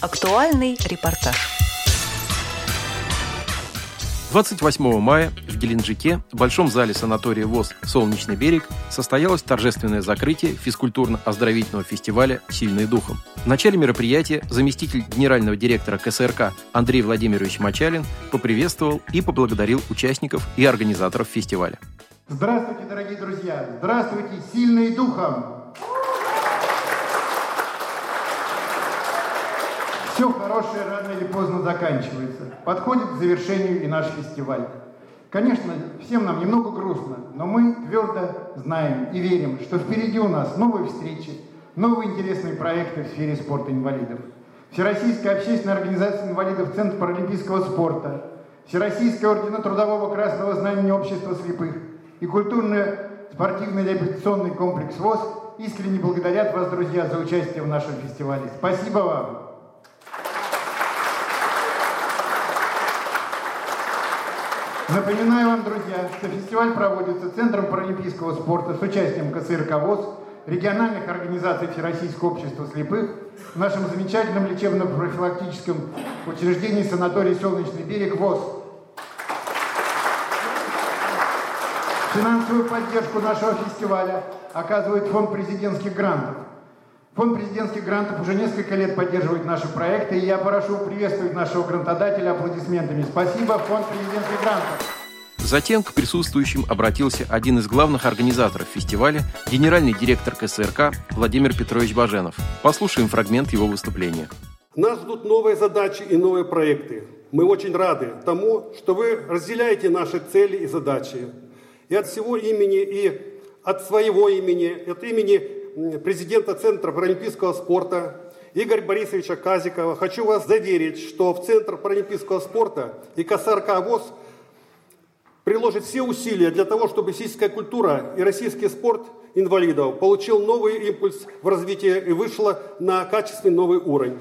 Актуальный репортаж. 28 мая в Геленджике, в Большом зале санатория ВОЗ «Солнечный берег» состоялось торжественное закрытие физкультурно-оздоровительного фестиваля «Сильный духом». В начале мероприятия заместитель генерального директора КСРК Андрей Владимирович Мачалин поприветствовал и поблагодарил участников и организаторов фестиваля. Здравствуйте, дорогие друзья! Здравствуйте, сильные духом! Все хорошее рано или поздно заканчивается. Подходит к завершению и наш фестиваль. Конечно, всем нам немного грустно, но мы твердо знаем и верим, что впереди у нас новые встречи, новые интересные проекты в сфере спорта инвалидов. Всероссийская общественная организация инвалидов Центр паралимпийского спорта, Всероссийская ордена Трудового Красного Знамени Общества слепых и культурно-спортивный реабилитационный комплекс ВОЗ искренне благодарят вас, друзья, за участие в нашем фестивале. Спасибо вам! Напоминаю вам, друзья, что фестиваль проводится Центром паралимпийского спорта с участием КСРК ВОЗ, региональных организаций Всероссийского общества слепых, в нашем замечательном лечебно-профилактическом учреждении санаторий «Солнечный берег» ВОЗ. Финансовую поддержку нашего фестиваля оказывает Фонд президентских грантов. Фонд президентских грантов уже несколько лет поддерживает наши проекты, и я прошу приветствовать нашего грантодателя аплодисментами. Спасибо, Фонд президентских грантов. Затем к присутствующим обратился один из главных организаторов фестиваля, генеральный директор КСРК Владимир Петрович Баженов. Послушаем фрагмент его выступления. Нас ждут новые задачи и новые проекты. Мы очень рады тому, что вы разделяете наши цели и задачи. И от всего имени, и от своего имени, от имени президента Центра паралимпийского спорта Игоря Борисовича Казикова. Хочу вас заверить, что в Центр паралимпийского спорта и КСРК ВОЗ приложит все усилия для того, чтобы физическая культура и российский спорт инвалидов получил новый импульс в развитии и вышла на качественный новый уровень.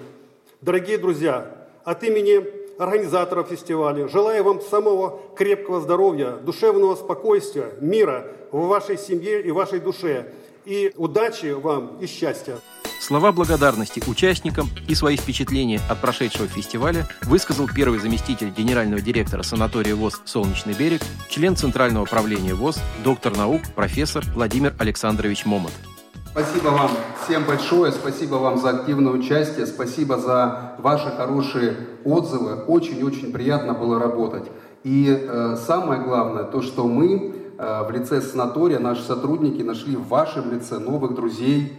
Дорогие друзья, от имени организаторов фестиваля желаю вам самого крепкого здоровья, душевного спокойствия, мира в вашей семье и вашей душе – и удачи вам и счастья. Слова благодарности участникам и свои впечатления от прошедшего фестиваля высказал первый заместитель генерального директора санатория ВОЗ «Солнечный берег», член Центрального управления ВОЗ, доктор наук, профессор Владимир Александрович Момот. Спасибо вам всем большое, спасибо вам за активное участие, спасибо за ваши хорошие отзывы. Очень-очень приятно было работать. И э, самое главное, то, что мы в лице санатория наши сотрудники нашли в вашем лице новых друзей,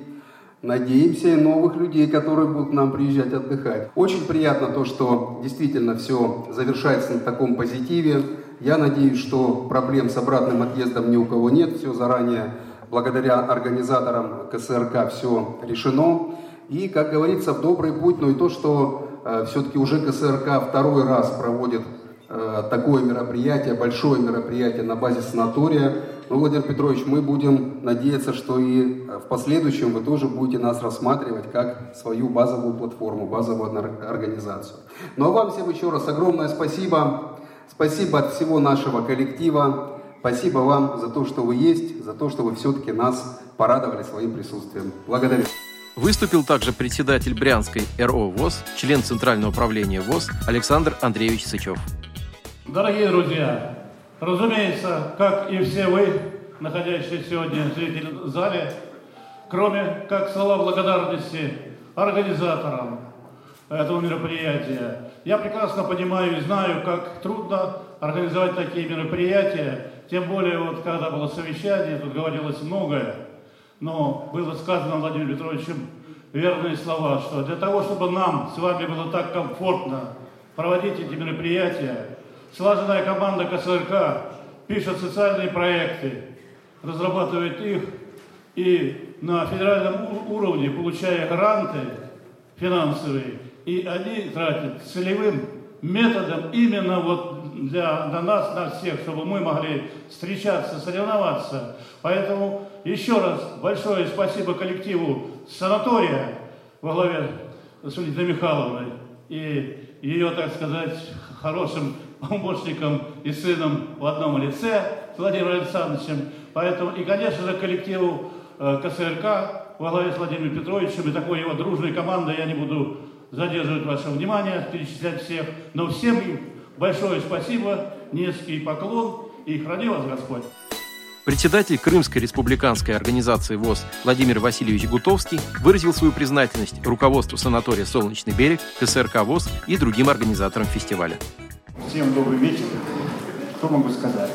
Надеемся и новых людей, которые будут к нам приезжать отдыхать. Очень приятно то, что действительно все завершается на таком позитиве. Я надеюсь, что проблем с обратным отъездом ни у кого нет. Все заранее, благодаря организаторам КСРК, все решено. И, как говорится, в добрый путь, но и то, что э, все-таки уже КСРК второй раз проводит Э, такое мероприятие, большое мероприятие на базе санатория. Ну, Владимир Петрович, мы будем надеяться, что и в последующем вы тоже будете нас рассматривать как свою базовую платформу, базовую организацию. Ну а вам всем еще раз огромное спасибо. Спасибо от всего нашего коллектива. Спасибо вам за то, что вы есть, за то, что вы все-таки нас порадовали своим присутствием. Благодарю. Выступил также председатель Брянской РО ВОЗ, член Центрального управления ВОЗ Александр Андреевич Сычев. Дорогие друзья, разумеется, как и все вы, находящиеся сегодня в зале, кроме как слова благодарности организаторам этого мероприятия, я прекрасно понимаю и знаю, как трудно организовать такие мероприятия, тем более вот когда было совещание, тут говорилось многое, но было сказано Владимиром Петровичем верные слова, что для того, чтобы нам с вами было так комфортно проводить эти мероприятия, Слаженная команда КСРК пишет социальные проекты, разрабатывает их и на федеральном уровне, получая гранты финансовые, и они тратят целевым методом именно вот для, для нас, на всех, чтобы мы могли встречаться, соревноваться. Поэтому еще раз большое спасибо коллективу санатория во главе с Лидией Михайловной и ее, так сказать, хорошим помощником и сыном в одном лице, с Владимиром Александровичем. Поэтому, и, конечно же, коллективу э, КСРК во главе с Владимиром Петровичем и такой его дружной командой я не буду задерживать ваше внимание, перечислять всех, но всем большое спасибо, низкий поклон и храни вас Господь. Председатель Крымской республиканской организации ВОЗ Владимир Васильевич Гутовский выразил свою признательность руководству санатория «Солнечный берег», КСРК ВОЗ и другим организаторам фестиваля. Всем добрый вечер. Что могу сказать?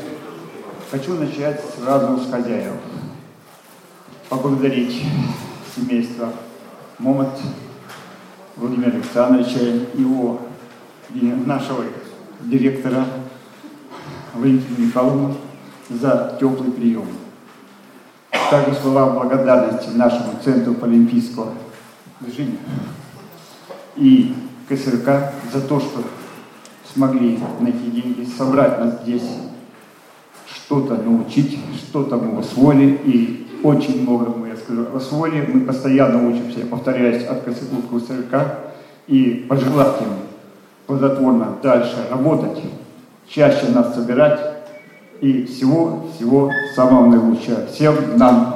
Хочу начать сразу с хозяев. Поблагодарить семейство Момот Владимира Александровича, его и нашего директора Валентину Михайловну за теплый прием. Также слова благодарности нашему Центру Паралимпийского движения и КСРК за то, что смогли найти деньги, собрать нас здесь, что-то научить, что-то мы освоили, и очень много мы, я скажу, освоили. Мы постоянно учимся, я повторяюсь, от КСРК, и пожелать им плодотворно дальше работать, чаще нас собирать, и всего-всего самого наилучшего всем нам.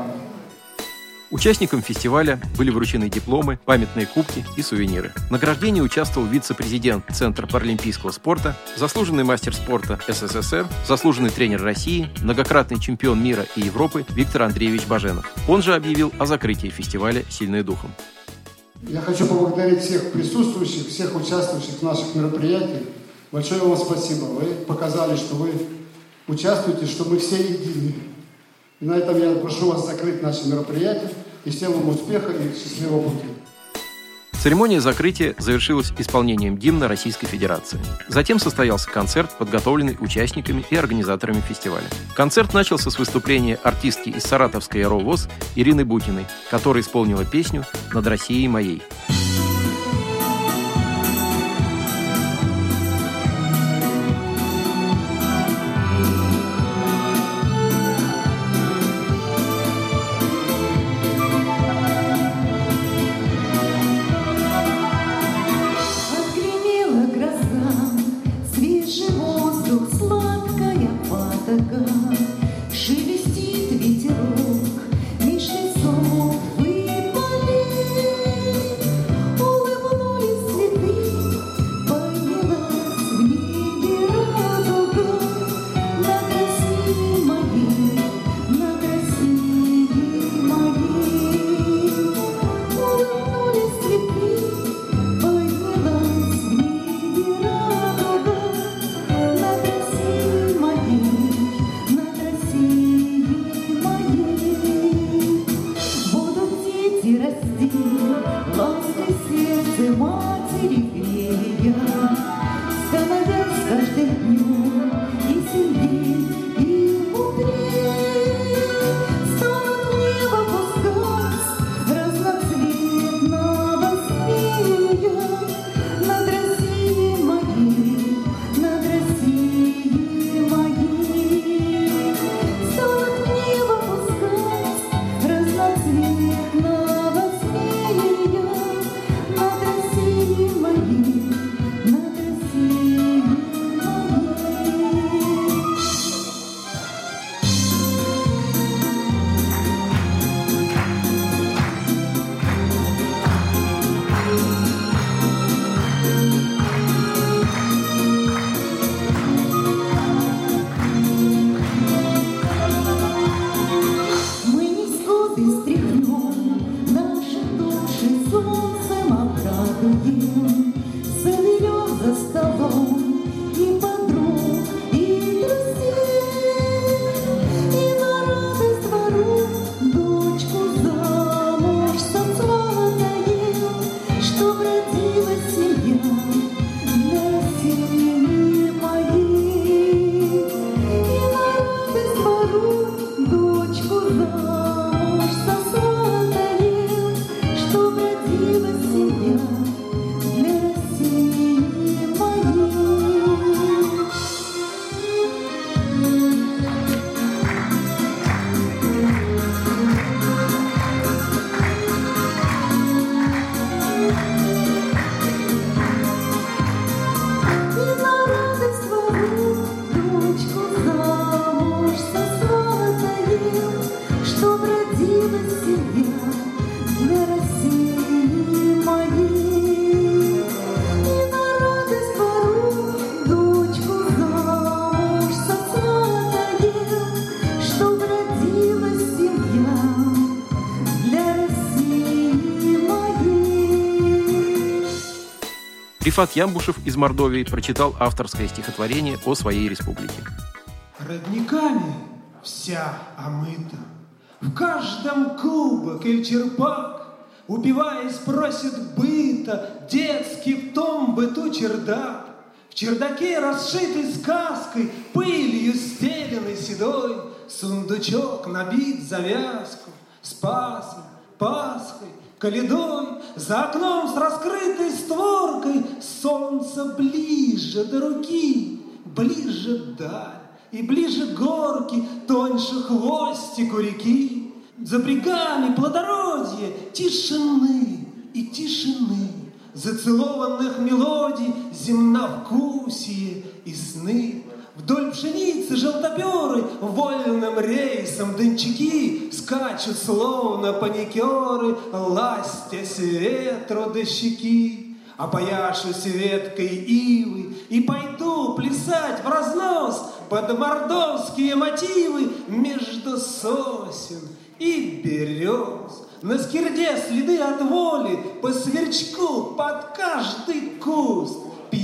Участникам фестиваля были вручены дипломы, памятные кубки и сувениры. В награждении участвовал вице-президент Центра паралимпийского спорта, заслуженный мастер спорта СССР, заслуженный тренер России, многократный чемпион мира и Европы Виктор Андреевич Баженов. Он же объявил о закрытии фестиваля «Сильные духом». Я хочу поблагодарить всех присутствующих, всех участвующих в наших мероприятиях. Большое вам спасибо. Вы показали, что вы участвуйте, что мы все едины. И на этом я прошу вас закрыть наше мероприятие и всем вам успеха и счастливого пути. Церемония закрытия завершилась исполнением гимна Российской Федерации. Затем состоялся концерт, подготовленный участниками и организаторами фестиваля. Концерт начался с выступления артистки из Саратовской РОВОЗ Ирины Бутиной, которая исполнила песню «Над Россией моей». Рифат Ямбушев из Мордовии прочитал авторское стихотворение о своей республике. Родниками вся омыта, в каждом кубок или черпак, Упиваясь, просит быта, детский в том быту чердак. В чердаке, расшитый сказкой, пылью стеленный седой, Сундучок набит завязку, с пасмой, Пасхой, Каледой, за окном с раскрытой створкой Солнце ближе до руки, ближе даль, И ближе горки, тоньше хвостику реки. За брегами плодородие, тишины и тишины, Зацелованных мелодий, земновкусие и сны. Вдоль пшеницы желтоберы вольным рейсом дончаки Скачут словно паникеры, ластясь ветру до щеки. Опояшусь веткой ивы и пойду плясать в разнос Под мордовские мотивы между сосен и берез. На скирде следы от воли, по сверчку под каждый куст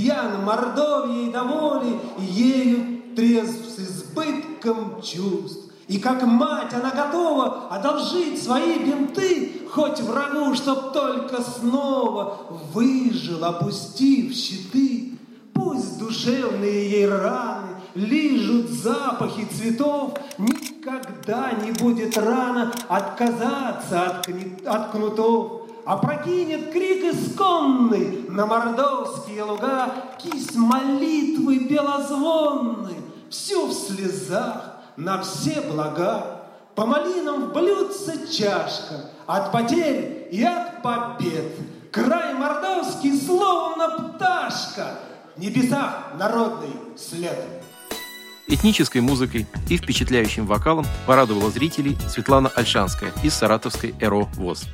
пьян Мордовьей до воли, ею трезв с избытком чувств. И как мать она готова одолжить свои бинты Хоть врагу, чтоб только снова выжил, опустив щиты. Пусть душевные ей раны лижут запахи цветов, Никогда не будет рано отказаться от, от кнутов. Опрокинет крик исконный на мордовские луга, Кисть молитвы белозвонной, всю в слезах, на все блага. По малинам в чашка, от потерь и от побед. Край мордовский, словно пташка, в небесах народный след. Этнической музыкой и впечатляющим вокалом порадовала зрителей Светлана Альшанская из саратовской «Эро ВОЗ».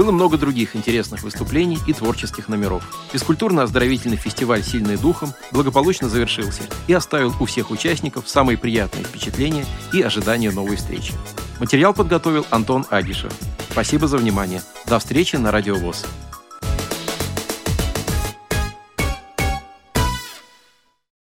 Было много других интересных выступлений и творческих номеров. Физкультурно-оздоровительный фестиваль «Сильный духом» благополучно завершился и оставил у всех участников самые приятные впечатления и ожидания новой встречи. Материал подготовил Антон Агишев. Спасибо за внимание. До встречи на Радио ВОЗ.